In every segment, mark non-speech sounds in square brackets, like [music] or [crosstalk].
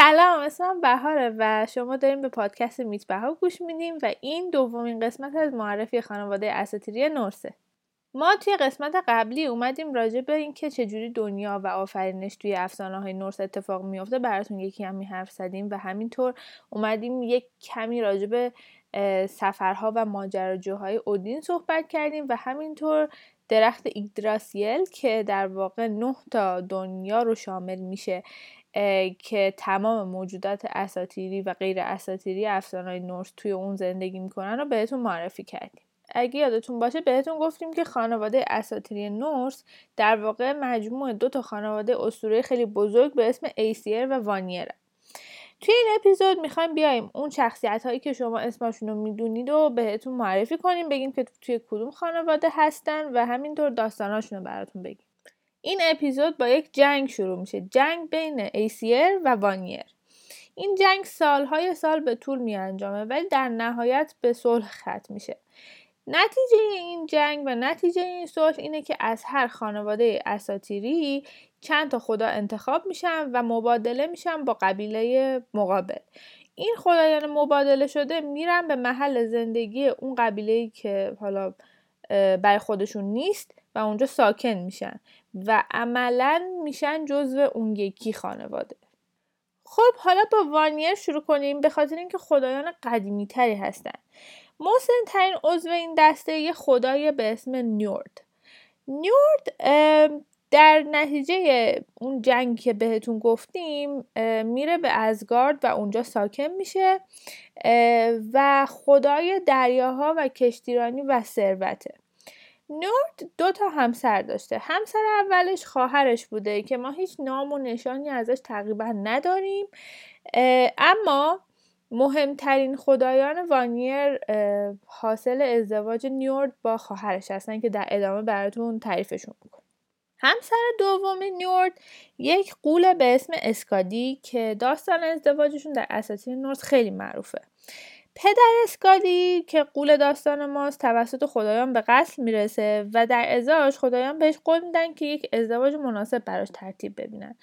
سلام اسمم بهاره و شما داریم به پادکست میت بها گوش میدیم و این دومین قسمت از معرفی خانواده اساتیری نورسه. ما توی قسمت قبلی اومدیم راجع به اینکه چجوری دنیا و آفرینش توی افسانه های نورس اتفاق میافته براتون یکی همی حرف زدیم و همینطور اومدیم یک کمی راجع به سفرها و ماجراجوهای اودین صحبت کردیم و همینطور درخت ایگدراسیل که در واقع نه تا دنیا رو شامل میشه. که تمام موجودات اساتیری و غیر اساتیری افسانه‌های نورس توی اون زندگی می‌کنن رو بهتون معرفی کردیم. اگه یادتون باشه بهتون گفتیم که خانواده اساتیری نورس در واقع مجموع دو تا خانواده اسطوره خیلی بزرگ به اسم ایسیر و وانیر توی این اپیزود می‌خوایم بیایم اون شخصیت هایی که شما اسمشون رو می‌دونید و بهتون معرفی کنیم بگیم که توی کدوم خانواده هستن و همینطور داستاناشون رو براتون بگیم. این اپیزود با یک جنگ شروع میشه. جنگ بین ایسیر و وانیر این جنگ سالهای سال به طول می انجامه ولی در نهایت به صلح ختم میشه. نتیجه این جنگ و نتیجه این صلح اینه که از هر خانواده اساتیری چند تا خدا انتخاب میشن و مبادله میشن با قبیله مقابل. این خدایان مبادله شده میرن به محل زندگی اون قبیله که حالا برای خودشون نیست اونجا ساکن میشن و عملا میشن جزو اون یکی خانواده. خب حالا با وانیر شروع کنیم به خاطر اینکه خدایان قدیمی تری هستن. محسن ترین عضو این دسته یه خدای به اسم نیورد نیورد در نتیجه اون جنگی که بهتون گفتیم میره به ازگارد و اونجا ساکن میشه و خدای دریاها و کشتیرانی و ثروته. نورد دو تا همسر داشته. همسر اولش خواهرش بوده که ما هیچ نام و نشانی ازش تقریبا نداریم. اما مهمترین خدایان وانیر حاصل ازدواج نیورد با خواهرش هستن که در ادامه براتون تعریفشون می‌کنم. همسر دوم نیورد یک قول به اسم اسکادی که داستان ازدواجشون در اساطیر نورس خیلی معروفه. پدر اسکادی که قول داستان ماست توسط خدایان به قتل می‌رسه و در ازاش خدایان بهش قول میدن که یک ازدواج مناسب براش ترتیب ببینن.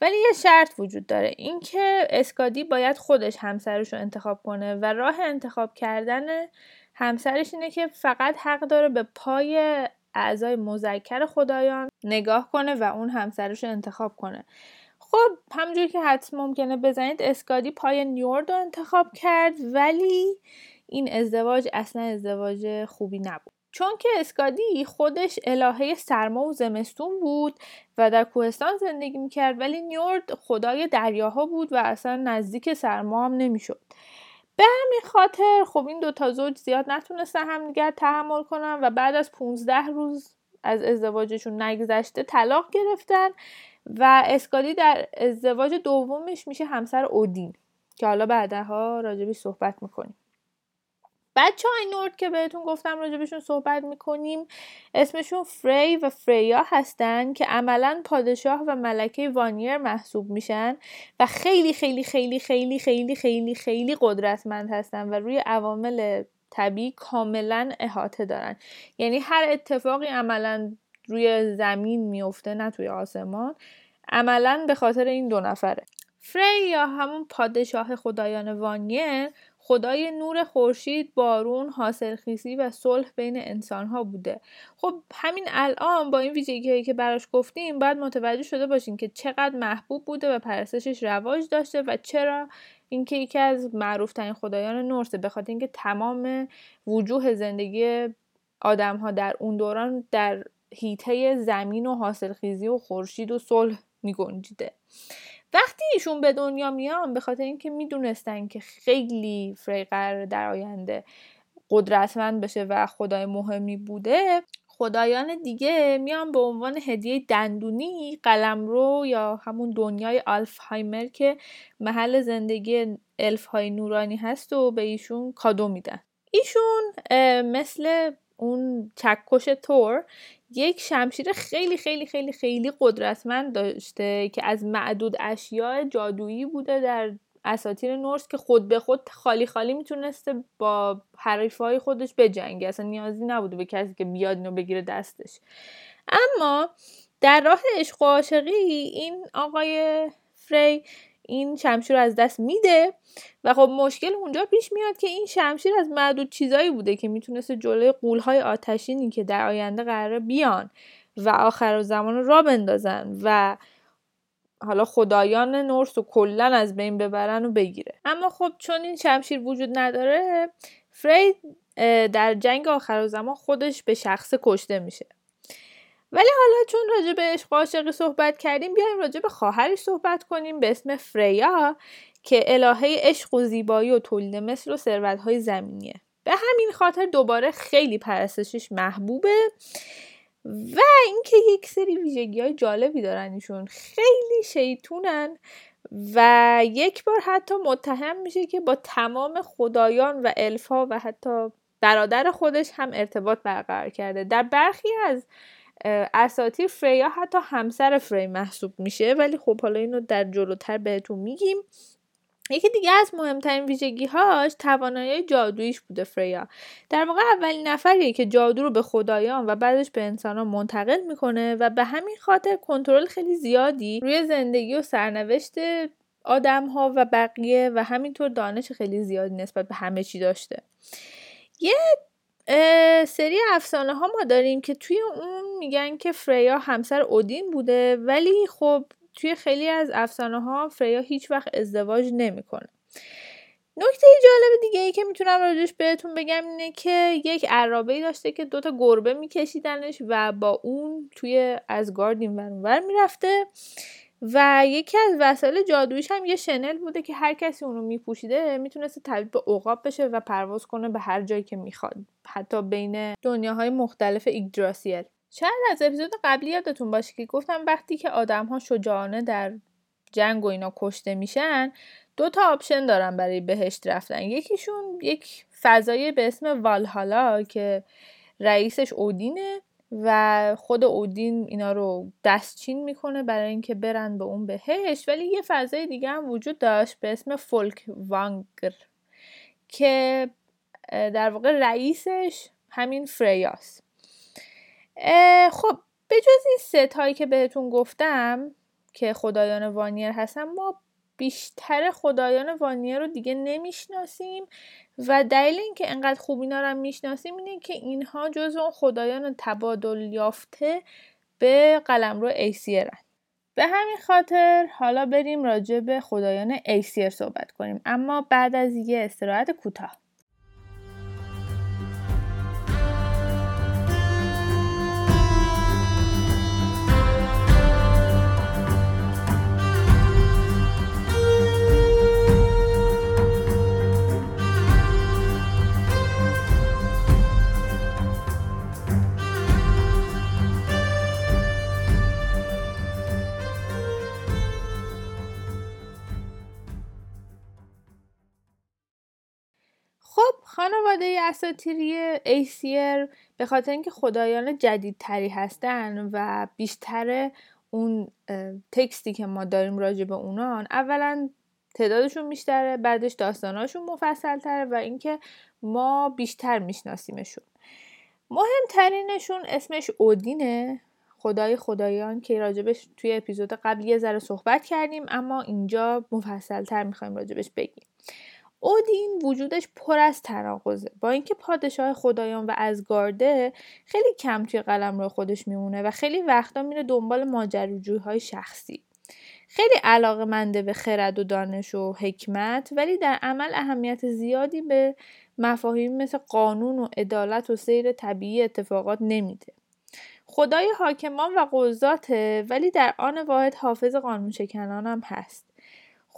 ولی یه شرط وجود داره اینکه اسکادی باید خودش همسرش رو انتخاب کنه و راه انتخاب کردن همسرش اینه که فقط حق داره به پای اعضای مذکر خدایان نگاه کنه و اون همسرش رو انتخاب کنه. خب همونجوری که حدس ممکنه بزنید اسکادی پای نیورد رو انتخاب کرد ولی این ازدواج اصلا ازدواج خوبی نبود. چون که اسکادی خودش الهه سرما و زمستون بود و در کوهستان زندگی می‌کرد ولی نیورد خدای دریاها بود و اصلا نزدیک سرما هم نمی‌شد. به همین خاطر خب این دوتا زوج زیاد نتونستن همدیگر تحمل کنن و بعد از 15 روز از ازدواجشون نگذشته طلاق گرفتن. و اسکالی در ازدواج دومش میشه همسر اودین که حالا بعدها راجبی صحبت می‌کنیم. بچه های نورد که بهتون گفتم راجبشون صحبت می‌کنیم اسمشون فری و فریا هستن که عملا پادشاه و ملکه وانیر محسوب میشن و خیلی خیلی خیلی خیلی خیلی خیلی خیلی قدرتمند هستن و روی عوامل طبیعی کاملا احاطه دارن. یعنی هر اتفاقی عملا روی زمین میفته نه توی آسمان. عملا به خاطر این دو نفره. فری یا همون پادشاه خدایان وانیر خدای نور خورشید بارون حاصلخیزی و صلح بین انسان ها بوده. خب همین الان با این ویژگی که براش گفتیم باید متوجه شده باشین که چقدر محبوب بوده و پرستشش رواج داشته و چرا اینکه یکی از معروف ترین خدایان نورسه. به خاطر اینکه تمام وجوه زندگی آدم ها در اون دوران در هیته زمین و حاصلخیزی و خورشید و صلح می گنجیده وقتی ایشون به دنیا میان به خاطر اینکه می‌دونستن که خیلی فری در آینده قدرتمند بشه و خدای مهمی بوده خدایان دیگه میان به عنوان هدیه دندونی قلمرو یا همون دنیای آلفهایمر که محل زندگی الف های نورانی هست و به ایشون کادو میدن. ایشون مثل اون چکش تور یک شمشیر خیلی خیلی خیلی خیلی قدرتمند داشته که از معدود اشیاء جادویی بوده در اساتیر نورس که خود به خود خالی خالی می‌تونسته با حریفهای خودش بجنگه. اصلا نیازی نبوده به کسی که بیاد اینو بگیره دستش. اما در راه عشق و عاشقی این آقای فری این شمشیر رو از دست میده و خب مشکل اونجا پیش میاد که این شمشیر از معدود چیزایی بوده که می‌تونست جلوی قولهای آتشینی که در آینده قراره بیان و آخر زمان را بندازن و حالا خدایان نورس و کلا از بین ببرن و بگیره. اما خب چون این شمشیر وجود نداره فرید در جنگ آخر زمان خودش به شخص کشته میشه. ولی حالا چون راجع به عشق عاشقی صحبت کردیم بیایم راجع به خواهرش صحبت کنیم به اسم فریا که الهه عشق و زیبایی و تولید مثل و ثروتهای زمینیه. به همین خاطر دوباره خیلی پرستشش محبوبه و اینکه یک سری ویژگی های جالبی دارن ایشون. خیلی شیطونن و یک بار حتی متهم میشه که با تمام خدایان و الفا و حتی برادر خودش هم ارتباط برقرار کرده. در برخی از اساطیر فریا حتی همسر فری محسوب میشه ولی خب حالا اینو در جلوتر بهتون میگیم. یکی دیگه از مهمترین ویژگی هاش توانایی جادویش بوده فریا. در واقع اولین نفریه که جادو رو به خدایان و بعدش به انسانان منتقل می‌کنه و به همین خاطر کنترل خیلی زیادی روی زندگی و سرنوشت آدم ها و بقیه و همینطور دانش خیلی زیادی نسبت به همه چی داشته. یه سری افسانه ها ما داریم که توی اون میگن که فریا همسر اودین بوده ولی خب توی خیلی از افسانه ها فریا هیچ وقت ازدواج نمی‌کنه. نکته جالب دیگه ای که می‌تونم راجش بهتون بگم اینه که یک عرابه داشته که دوتا گربه میکشیدنش و با اون توی از گاردین ور می‌رفته و یکی از وسایل جادویش هم یه شنل بوده که هر کسی اونو میپوشیده می‌تونسته تبدیل به عقاب بشه و پرواز کنه به هر جایی که می‌خواد. حتی بین دنیاهای مختلف ایگدراسیل شاید از اپیزود قبلی یادتون باشه که گفتم وقتی که آدم ها شجاعانه در جنگ و اینا کشته میشن دو تا آپشن دارن برای بهشت رفتن. یکیشون یک فضایی به اسم والهالا که رئیسش اودینه. و خود اودین اینا رو دستچین می‌کنه برای اینکه برن به اون بهشت. ولی یه فضای دیگه هم وجود داشت به اسم فولک وانگر که در واقع رئیسش همین فریاس. خب به جز این سه تا که بهتون گفتم که خدایان وانیر هستن ما بیشتر خدایان وانیر رو دیگه نمی‌شناسیم. و دلیل اینکه انقدر خوب اینا رو می‌شناسیم اینه که اینها جز اون خدایان تبادل یافته به قلمرو ایسیرن به همین خاطر حالا بریم راجع به خدایان ایسیر صحبت کنیم. اما بعد از یه استراحت کوتاه. خانواده اساتیری ایسیر به خاطر اینکه خدایان جدیدتری هستن و بیشتر اون تکستی که ما داریم راجع به اونان اولا تعدادشون بیشتره بعدش داستاناشون مفصل تره و اینکه ما بیشتر میشناسیمشون. مهمترینشون اسمش اودینه. خدای خدایان که راجبش توی اپیزود قبل یه ذره صحبت کردیم اما اینجا مفصل تر می‌خوایم راجبش بگیم. اودین وجودش پر از تناقضه. با اینکه پادشاه خدایان و ازگارده خیلی کم توی قلم رو خودش میمونه و خیلی وقتا میره دنبال ماجراجویی شخصی. خیلی علاقه منده به خرد و دانش و حکمت ولی در عمل اهمیت زیادی به مفاهیم مثل قانون و عدالت و سیر طبیعی اتفاقات نمیده. خدای حاکمان و قضاته ولی در آن واحد حافظ قانون شکنان هم هست.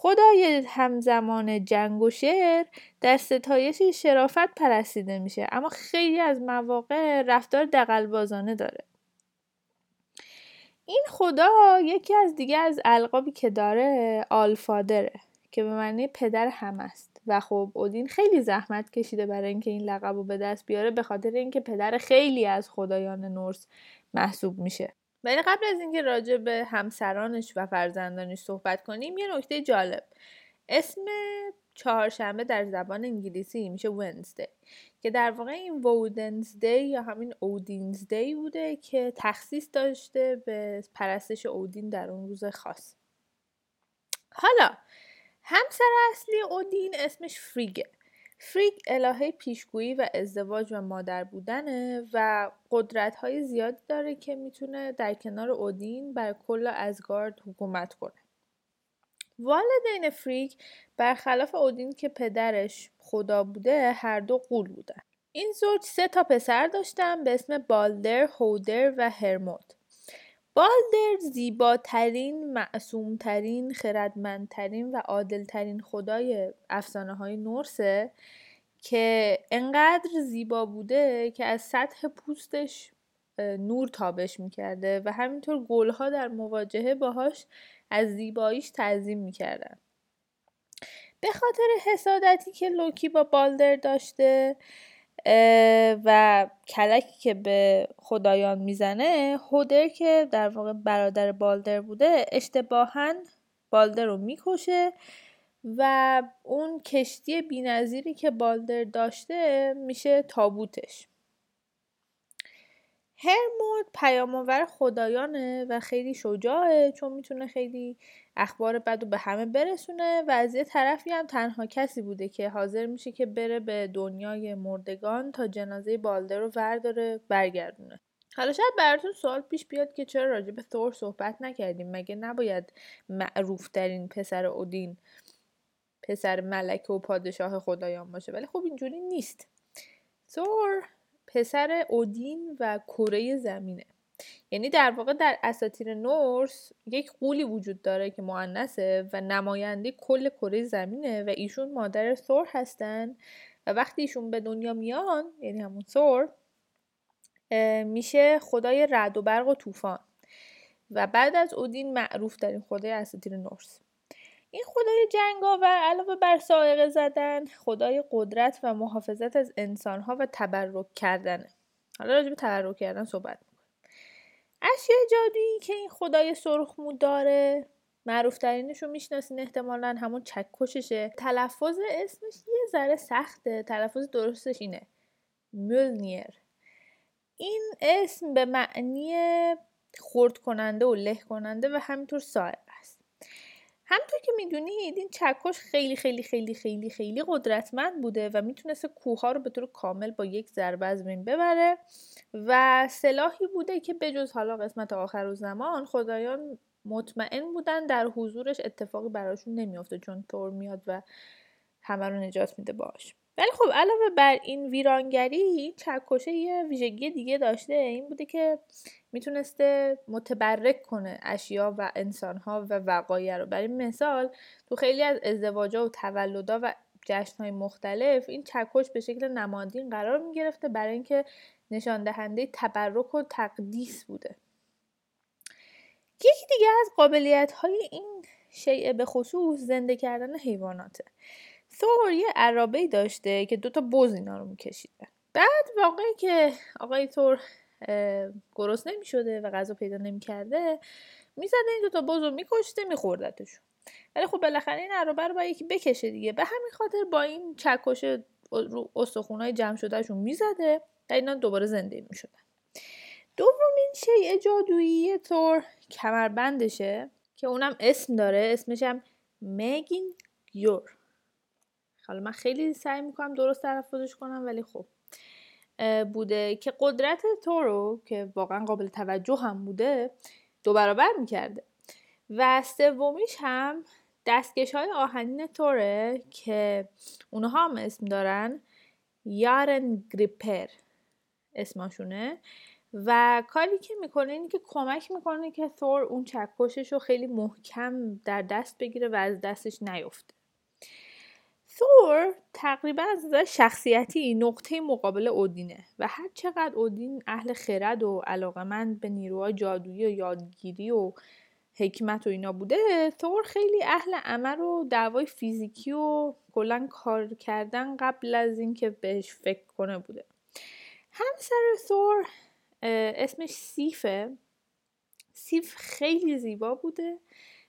خدای همزمان جنگ و شعر در ستایش شرافت پرستیده میشه اما خیلی از مواقع رفتار دقلبازانه داره. این خدا یکی از دیگه از القابی که داره آلفادره که به معنی پدر هم است. و خب اودین خیلی زحمت کشیده برای اینکه این لقب رو به دست بیاره به خاطر اینکه پدر خیلی از خدایان نورس محسوب میشه. ولی قبل از اینکه راجع به همسرانش و فرزندانش صحبت کنیم یه نکته جالب. اسم چهارشنبه در زبان انگلیسی میشه ونزدی که در واقع این وودنزدی یا همین اودینزدی بوده که تخصیص داشته به پرستش اودین در اون روز خاص. حالا همسر اصلی اودین اسمش فریگه فریگ الهه پیشگویی و ازدواج و مادر بودنه و قدرت های زیادی داره که می‌تونه در کنار اودین بر کل ازگارد حکومت کنه. والدین فریگ برخلاف اودین که پدرش خدا بوده هر دو قول بودن. این زوج سه تا پسر داشتن به اسم بالدر، هودر و هرمود. بالدر زیباترین، معصومترین، خردمندترین و عادلترین خدای افسانه های نورسه که انقدر زیبا بوده که از سطح پوستش نور تابش می‌کرده و همینطور گلها در مواجهه باهاش از زیباییش تعظیم می‌کردن. به خاطر حسادتی که لوکی با بالدر داشته و کلکی که به خدایان می‌زنه هودر که در واقع برادر بالدر بوده اشتباها بالدر رو می‌کشه و اون کشتی بینظیری که بالدر داشته میشه تابوتش. هرمود پیامآور خدایانه و خیلی شجاعه چون می‌تونه خیلی اخبار بد و به همه برسونه و از یه طرفی هم تنها کسی بوده که حاضر میشه که بره به دنیای مردگان تا جنازه بالدر رو ورداره برگردونه. حالا شاید براتون سوال پیش بیاد که چرا راجع به ثور صحبت نکردیم؟ مگه نباید معروف ترین پسر اودین پسر ملکه و پادشاه خدایان باشه؟ ولی خب اینجوری نیست. ثور پسر اودین و کره زمینه. یعنی در واقع در اساطیر نورس یک قولی وجود داره که معنسه و نماینده کل کره زمینه و ایشون مادر ثور هستن و وقتی ایشون به دنیا میان یعنی همون ثور میشه خدای رعد و برق و طوفان و بعد از اودین معروف در این خدای اساطیر نورس. این خدای جنگاور علاوه بر سائقه زدن خدای قدرت و محافظت از انسانها و تبرک کردنه. حالا راجع به تبرک کردن صحبت اشیاء جادویی که این خدای سرخمو داره. معروف ترینش رو می‌شناسین احتمالا همون چکششه. تلفظ اسمش یه ذره سخته. تلفظ درستش اینه. ملنیر. این اسم به معنی خورد کننده و له کننده و همینطور است همطور که می‌دونید این چکش خیلی خیلی خیلی خیلی خیلی قدرتمند بوده و می‌تونسته کوه رو به طور کامل با یک ضربه از بین ببره و سلاحی بوده که بجز حالا قسمت آخر و زمان خدایان مطمئن بودن در حضورش اتفاقی براشون نمیافته چون طور میاد و همه رو نجات میده باش ولی خب علاوه بر این ویرانگری این چکشه یه ویژگی دیگه داشته. این بوده که می‌تونسته متبرک کنه اشیا و انسانها و وقایع رو. برای مثال تو خیلی از ازدواجها و تولدا و جشنهای مختلف این چکش به شکل نمادین قرار می‌گرفته برای اینکه نشان دهنده تبرک و تقدیس بوده. یکی دیگه از قابلیت های این شیعه به خصوص زنده کردن حیواناته. ثور یه عرابه داشته که دوتا بز اینا رو میکشیده. بعد واقعی که آقای تور گرست نمی شده و غذا پیدا نمی کرده می‌زده این دوتا بز رو میکشته میخوردتشون. ولی خب بالاخره این عرابه رو با یکی بکشه دیگه. به همین خاطر با این چکش رو استخونای جمع شدهشون می‌زده و اینا دوباره زنده می‌شدن. دومین شیء جادویی تور کمربندشه که اونم اسم داره. اسمش هم مگین یور حالا من خیلی سعی می‌کنم درست تلفظش کنم ولی خب بوده که قدرت تو رو که واقعا قابل توجه هم بوده دو برابر می‌کرده. و سومیش هم دستکش های آهنین توره که اونها هم اسم دارن یارن گریپر اسمشونه. و کاری که می‌کنه اینه که کمک می‌کنه که ثور اون چکشش رو خیلی محکم در دست بگیره و از دستش نیفته. ثور تقریبا از نظر شخصیتی نقطه مقابل اودینه و هر چقدر اودین اهل خرد و علاقمند به نیروهای جادویی و یادگیری و حکمت و اینا بوده ثور خیلی اهل عمل و دعوای فیزیکی و کلا کار کردن قبل از اینکه بهش فکر کنه بوده. همسر ثور اسمش سیفه. سیف خیلی زیبا بوده.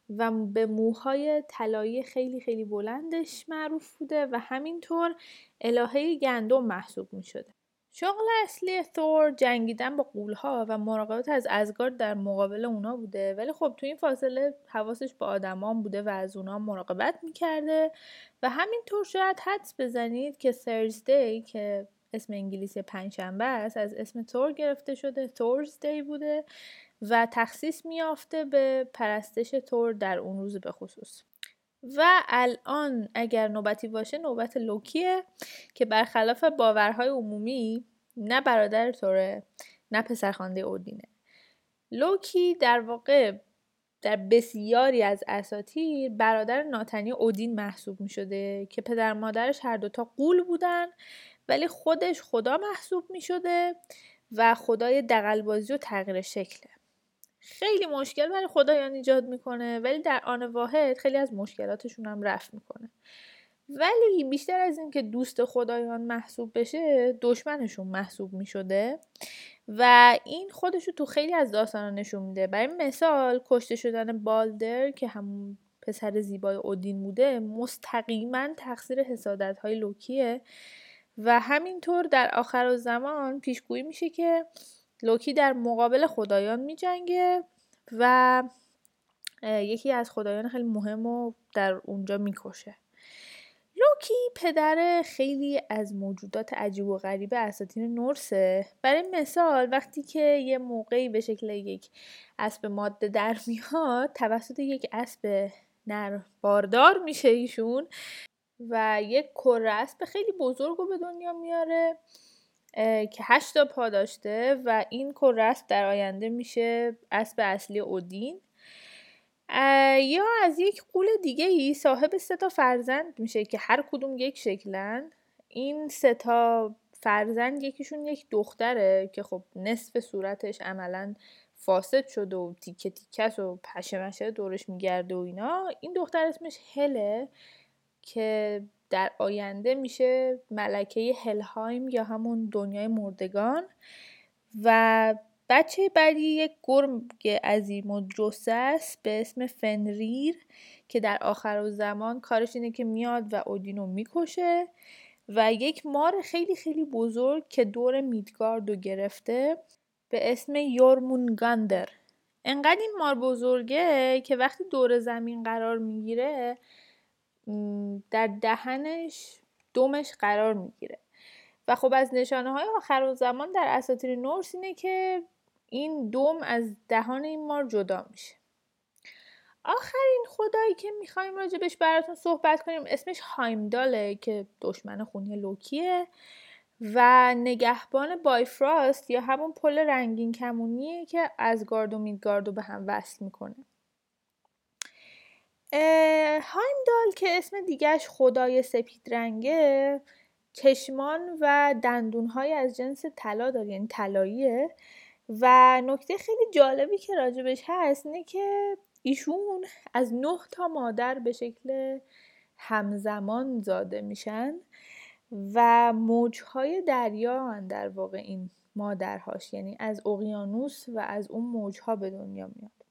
و به موهای طلایی خیلی خیلی بلندش معروف بوده و همینطور الهه گندم محسوب می شده. شغل اصلی ثور جنگیدن با قولها و مراقبت از ازگارد در مقابل اونا بوده ولی خب تو این فاصله حواسش با آدمان بوده و از اونا مراقبت می‌کرده و همینطور شاید حدس بزنید که سرزدی که اسم انگلیسی پنجشنبه است از اسم تور گرفته شده تورز دی بوده و تخصیص میافته به پرستش تور در اون روز به خصوص. و الان اگر نوبتی باشه نوبت لوکیه که برخلاف باورهای عمومی نه برادر توره نه پسرخوانده اودینه. لوکی در واقع در بسیاری از اساتیر برادر ناتنی اودین محسوب می شده که پدر مادرش هر دوتا قول بودن ولی خودش خدا محسوب می شده و خدای دقلبازی و تغییر شکله. خیلی مشکل برای خدایان ایجاد می‌کنه. ولی در آن واحد خیلی از مشکلاتشون هم رفت می‌کنه. ولی بیشتر از اینکه دوست خدایان محسوب بشه دشمنشون محسوب می‌شده و این خودشو تو خیلی از داستان نشون میده. برای مثال کشته شدن بالدر که همون پسر زیبای اودین بوده مستقیما تقصیر حسادت های لوکیه و همینطور در آخر زمان پیشگویی میشه که لوکی در مقابل خدایان میجنگه و یکی از خدایان خیلی مهم رو در اونجا می‌کشه. لوکی پدر خیلی از موجودات عجیب و غریب اساطیر نورسه. برای مثال وقتی که یه موقعی به شکل یک اسب ماده در میاد توسط یک اسب نر باردار میشه ایشون و یک کره اسب خیلی بزرگ رو به دنیا میاره. که هشتا پا داشته و این کره در آینده میشه اسب اصلی اودین. یا از یک قول دیگه ای صاحب سه تا فرزند میشه که هر کدوم یک شکلن این سه تا فرزند یکیشون یک دختره که خب نصف صورتش عملا فاسد شده و تیکه تیکه و پشه دورش میگرده و اینا. این دختر اسمش هله که در آینده میشه ملکه هلهایم یا همون دنیای مردگان و بچه بعدی یک گرگ عظیم و جسس به اسم فنریر که در آخر و زمان کارش اینه که میاد و اودینو می‌کشه و یک مار خیلی خیلی بزرگ که دور میدگاردو گرفته به اسم یورمونگاندر انقدر این مار بزرگه که وقتی دور زمین قرار می‌گیره در دهنش دومش قرار می‌گیره. و خب از نشانه های آخر زمان در اساطیر نورس اینه که این دوم از دهان این مار جدا میشه. آخرین خدایی که می‌خوایم راجبش براتون صحبت کنیم اسمش هایمداله که دشمن خونی لوکیه و نگهبان بایفراست یا همون پل رنگین کمونیه که از گارد و میدگارد به هم وصل می‌کنه. هایمدال که اسم دیگهش خدای سپید رنگه چشمان و دندونهای از جنس طلا داره یعنی طلاییه. و نکته خیلی جالبی که راجبش هست اینه که ایشون از نه تا مادر به شکل همزمان زاده میشن و موجهای دریا در واقع این مادرهاش. یعنی از اقیانوس و از اون موجها به دنیا میاد.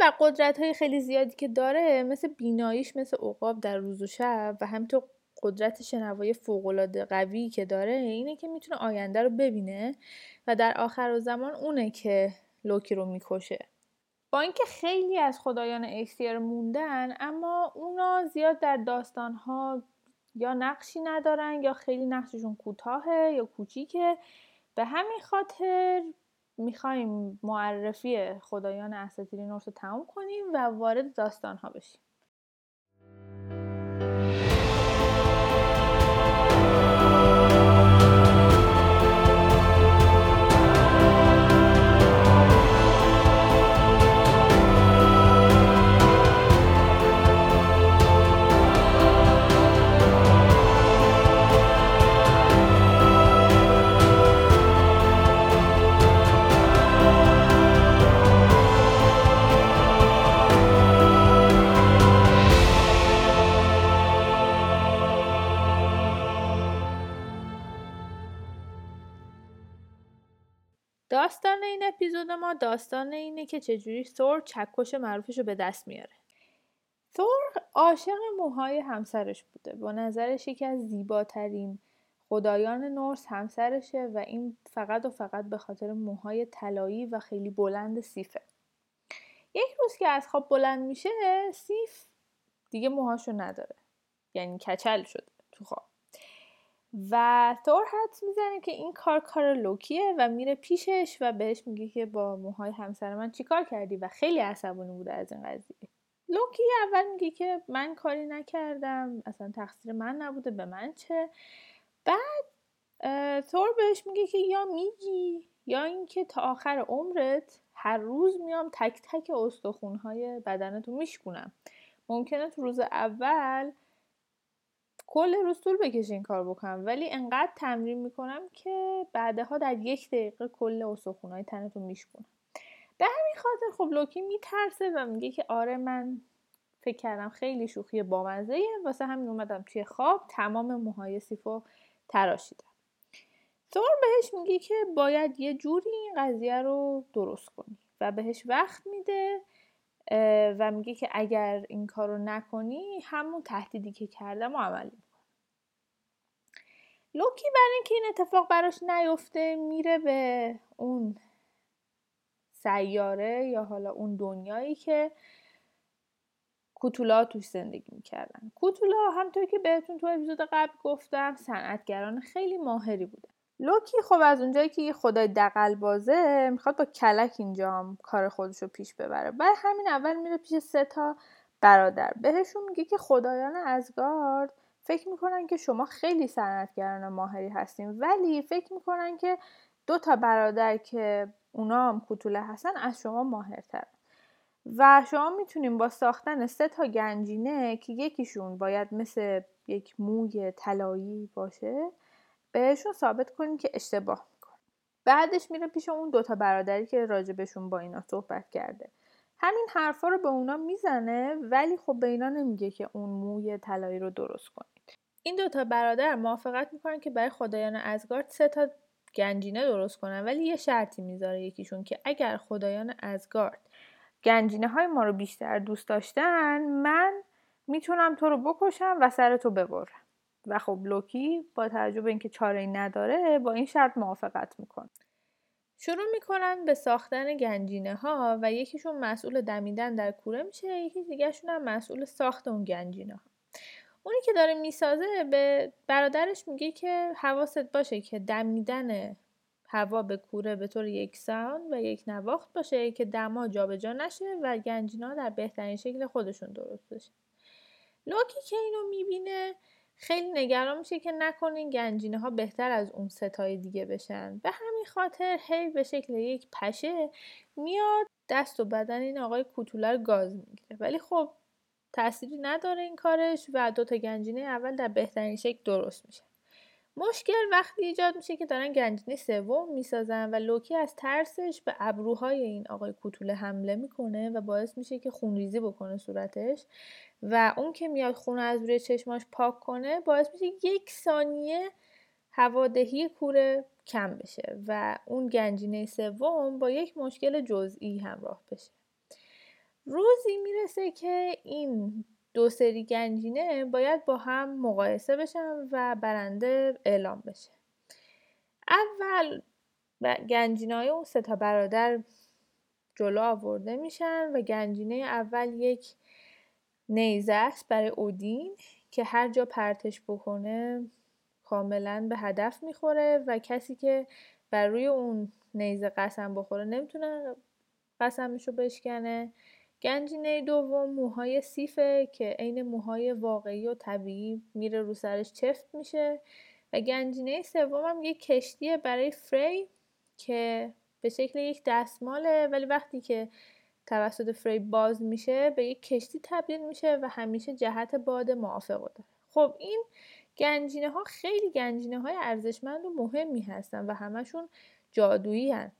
بر قدرت های خیلی زیادی که داره مثل بیناییش مثل عقاب در روز و شب و همینطور قدرت شنوایی فوقالعاده قوی که داره اینه که می‌تونه آینده رو ببینه و در آخر زمان اونه که لوکی رو می‌کشه. با اینکه خیلی از خدایان اکسیر موندن اما اونا زیاد در داستانها یا نقشی ندارن یا خیلی نقششون کوتاهه یا کوچیکه. به همین خاطر می‌خوایم معرفی خدایان اساطیری نورس رو تموم کنیم و وارد داستان ها بشیم. داستان اینه که چجوری ثور چکش معروفش رو به دست میاره. ثور عاشق موهای همسرش بوده. با نظرش یکی از زیباترین خدایان نورس همسرشه و این فقط و فقط به خاطر موهای طلایی و خیلی بلند سیفه. یک روز که از خواب بلند میشه سیف دیگه موهاشو نداره. یعنی کچل شده تو خواب. و تور حدس می‌زنه که این کار کار لوکیه و میره پیشش و بهش میگه که با موهای همسر من چیکار کردی و خیلی عصبانی بوده از این قضیه. لوکی اول میگه که من کاری نکردم اصلا تقصیر من نبوده به من چه؟ بعد تور بهش میگه که یا میگی یا اینکه تا آخر عمرت هر روز میام تک تک استخونهای بدنتو میشکونم. ممکنه تو روز اول کل روز طول بکشه این کار بکنم. ولی انقدر تمرین می‌کنم که بعدها در یک دقیقه کل استخونهای تنتو میشکنم به همین خاطر خب لوکی میترسه و میگه که آره من فکر کردم خیلی شوخی بامزه واسه همین اومدم توی خواب تمام موهای سیفو تراشیدم. تور بهش میگه که باید یه جوری این قضیه رو درست کنی. و بهش وقت میده و میگه که اگر این کار رو نکنی همون تهدیدی که کردم و می‌کنه لوکی برای اینکه این اتفاق براش نیفته میره به اون سیاره یا حالا اون دنیایی که کوتولا توش زندگی می‌کردن. کوتولا همطور که بهتون تو اپیزود قبل گفتم صنعتگران خیلی ماهری بودن لوکی خب از اونجایی که خدای دقل بازه می‌خواد با کلک اینجا هم کار خودش رو پیش ببره. بعد همین اول میره پیش سه تا برادر. بهشون میگه که خدایان ازگارد فکر می‌کنن که شما خیلی صنعتگران ماهری هستین ولی فکر می‌کنن که دو تا برادر که اونا هم کوتوله هستن از شما ماهرتر و شما می‌تونین با ساختن سه تا گنجینه که یکیشون باید مثل یک موی طلایی باشه بهشون ثابت کنین که اشتباه میکن بعدش میره پیش اون دوتا برادری که راجبشون با اینا صحبت کرده. همین حرفا رو به اونا می‌زنه ولی خب به اینا نمیگه که اون موی طلایی رو درست کنید. این دوتا برادر موافقت می‌کنن که برای خدایان ازگارد سه تا گنجینه درست کنن ولی یه شرطی می‌ذاره یکیشون که اگر خدایان ازگارد گنجینه های ما رو بیشتر دوست داشتن من می‌تونم تو رو بکشم و سر تو ببرم. و خب لوکی با توجه به اینکه چاره ای نداره با این شرط موافقت می‌کنه. شروع می‌کنن به ساختن گنجینه ها و یکیشون مسئول دمیدن در کوره میشه یکی دیگهشون هم مسئول ساخت اون گنجینه ها اونی که داره می‌سازه به برادرش میگه که حواست باشه که دمیدن هوا به کوره به طور یکسان و یک نواخت باشه که دما جابجا نشه و گنجینا در بهترین شکل خودشون درست بشه. لوکی که اینو می‌بینه خیلی نگران میشه که نکنین گنجینه ها بهتر از اون ستای دیگه بشن. به همین خاطر هی به شکل یک پشه میاد دست و بدن این آقای کوتولر گاز می‌گیره. ولی خب تأثیری نداره این کارش و دوتا گنجینه اول در بهترین شکل درست میشه. مشکل وقتی ایجاد میشه که دارن گنجینه سوم می‌سازن و لوکی از ترسش به ابروهای این آقای کوتوله حمله می‌کنه و باعث میشه که خونریزی بکنه صورتش. و اون که میاد خون از روی چشماش پاک کنه باعث میشه یک ثانیه هوادهی کوره کم بشه و اون گنجینه سوم با یک مشکل جزئی همراه بشه. روزی می‌رسه که این دو سری گنجینه باید با هم مقایسه بشن و برنده اعلام بشه. اول گنجینه های اون سه تا برادر جلو آورده میشن و گنجینه اول یک نیزه است برای اودین که هر جا پرتش بکنه کاملا به هدف می‌خوره و کسی که بر روی اون نیزه قسم بخوره نمی‌تونه قسمش رو بشکنه. گنجینه دوم موهای سیفه که عین موهای واقعی و طبیعی میره رو سرش چفت میشه. و گنجینه سوم هم یک کشتیه برای فری که به شکل یک دستماله ولی وقتی که توسط فری باز میشه به یک کشتی تبدیل میشه و همیشه جهت باد موافق داره. خب این گنجینه ها خیلی گنجینه های ارزشمند و مهمی هستن و همشون جادویی هن.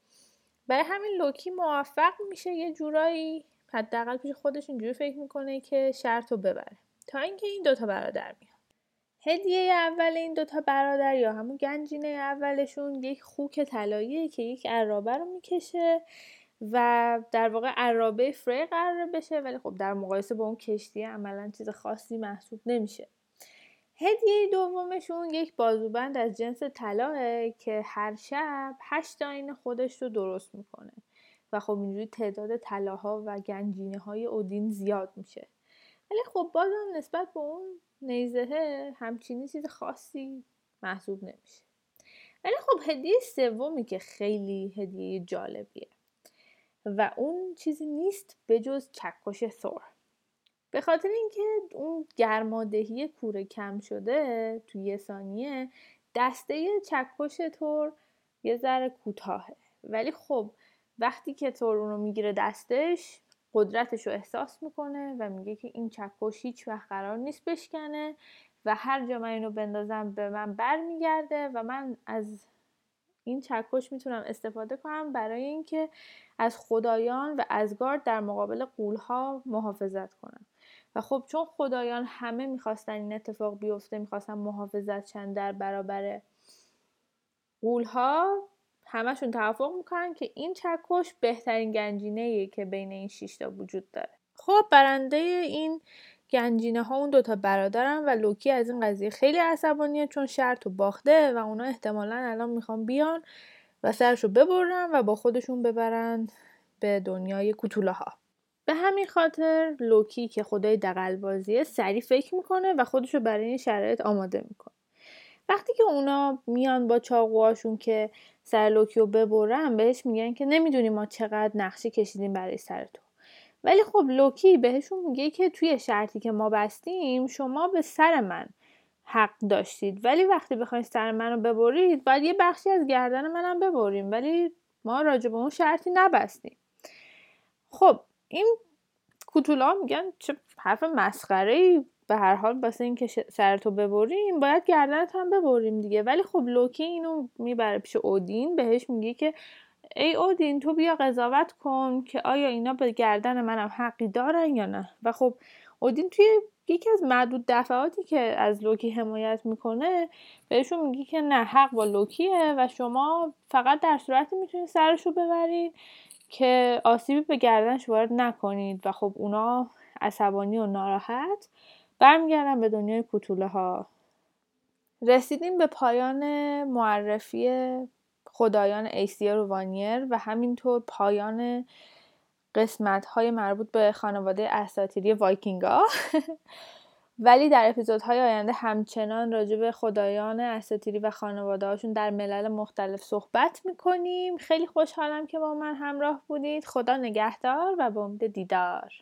برای همین لوکی موفق میشه یه جورایی حداقل پیش خودش اینجوری فکر می‌کنه که شرط رو ببره. تا اینکه این دوتا برادر میاد هدیه اول این دوتا برادر یا همون گنجینه اولشون یک خوک طلاییه که یک عرابه رو می‌کشه. و در واقع عرابه فری قرار بشه ولی خب در مقایسه با اون کشتی عملا چیز خاصی محسوب نمیشه. هدیه دومشون یک بازوبند از جنس طلاه که هر شب هشت آین خودش رو درست می‌کنه و خب اینجوری تعداد طلاها و گنجینه های اودین زیاد میشه. ولی خب بازم نسبت به اون نیزه همچینی چیز خاصی محسوب نمیشه. ولی خب هدیه سومی که خیلی هدیه جالبیه. و اون چیزی نیست به جز چکش ثور به خاطر اینکه اون گرمادهی کوره کم شده توی یه ثانیه دسته چکش تور یه ذره کوتاهه. ولی خب وقتی که تور اون رو می‌گیره دستش قدرتش رو احساس می‌کنه و میگه که این چکش هیچ وقت قرار نیست بشکنه و هر جا من اینو بندازم به من برمیگرده و من از این چکش می‌تونم استفاده کنم برای اینکه از خدایان و ازگارد در مقابل قولها محافظت کنم. و خب چون خدایان همه می‌خواستن این اتفاق بیفته می‌خواستن محافظت چند در برابر قولها همشون توافق می‌کنن که این چکش بهترین گنجینه که بین این شیشتا وجود داره. خب برنده این گنجینه ها اون دوتا برادرن و لوکی از این قضیه خیلی عصبانیه چون شرط و باخته و اونا احتمالا الان می‌خوان بیان و سرشو ببرن و با خودشون ببرن به دنیای کوتوله ها به همین خاطر لوکی که خدای دقلبازیه سریع فکر می‌کنه و خودشو برای این شرایط آماده می‌کنه. وقتی که اونا میان با چاقوهاشون که سر لوکی رو ببرن بهش میگن که نمی‌دونی ما چقدر نقشه کشیدیم برای سرت ولی خب لوکی بهشون میگه که توی شرطی که ما بستیم شما به سر من حق داشتید. ولی وقتی بخواید سر منو ببرید باید یه بخشی از گردن منم ببریم. ولی ما راجع به اون شرطی نبستیم. خب این کوتولا میگن چه حرف مسخره ای به هر حال واسه اینکه سرتو ببریم باید گردنت هم ببریم دیگه. ولی خب لوکی اینو می‌بره پیش اودین. بهش میگه که ای اودین تو بیا قضاوت کن که آیا اینا به گردن منم حقی دارن یا نه؟ و خب اودین توی یکی از معدود دفعاتی که از لوکی حمایت می‌کنه بهشون میگه که نه حق با لوکیه و شما فقط در صورتی می‌تونید سرشو ببرید که آسیبی به گردنش وارد نکنید. و خب اونا عصبانی و ناراحت برمیگردن به دنیای کوتوله ها رسیدیم به پایان معرفی خدایان ایسیا روانیر و همینطور پایان قسمت های مربوط به خانواده اساتیری وایکینگا [laughs] ولی در اپیزودهای آینده همچنان راجع به خدایان اساتیری و خانواده هاشون در ملل مختلف صحبت می‌کنیم. خیلی خوشحالم که با من همراه بودید. خدا نگهدار و به امید دیدار.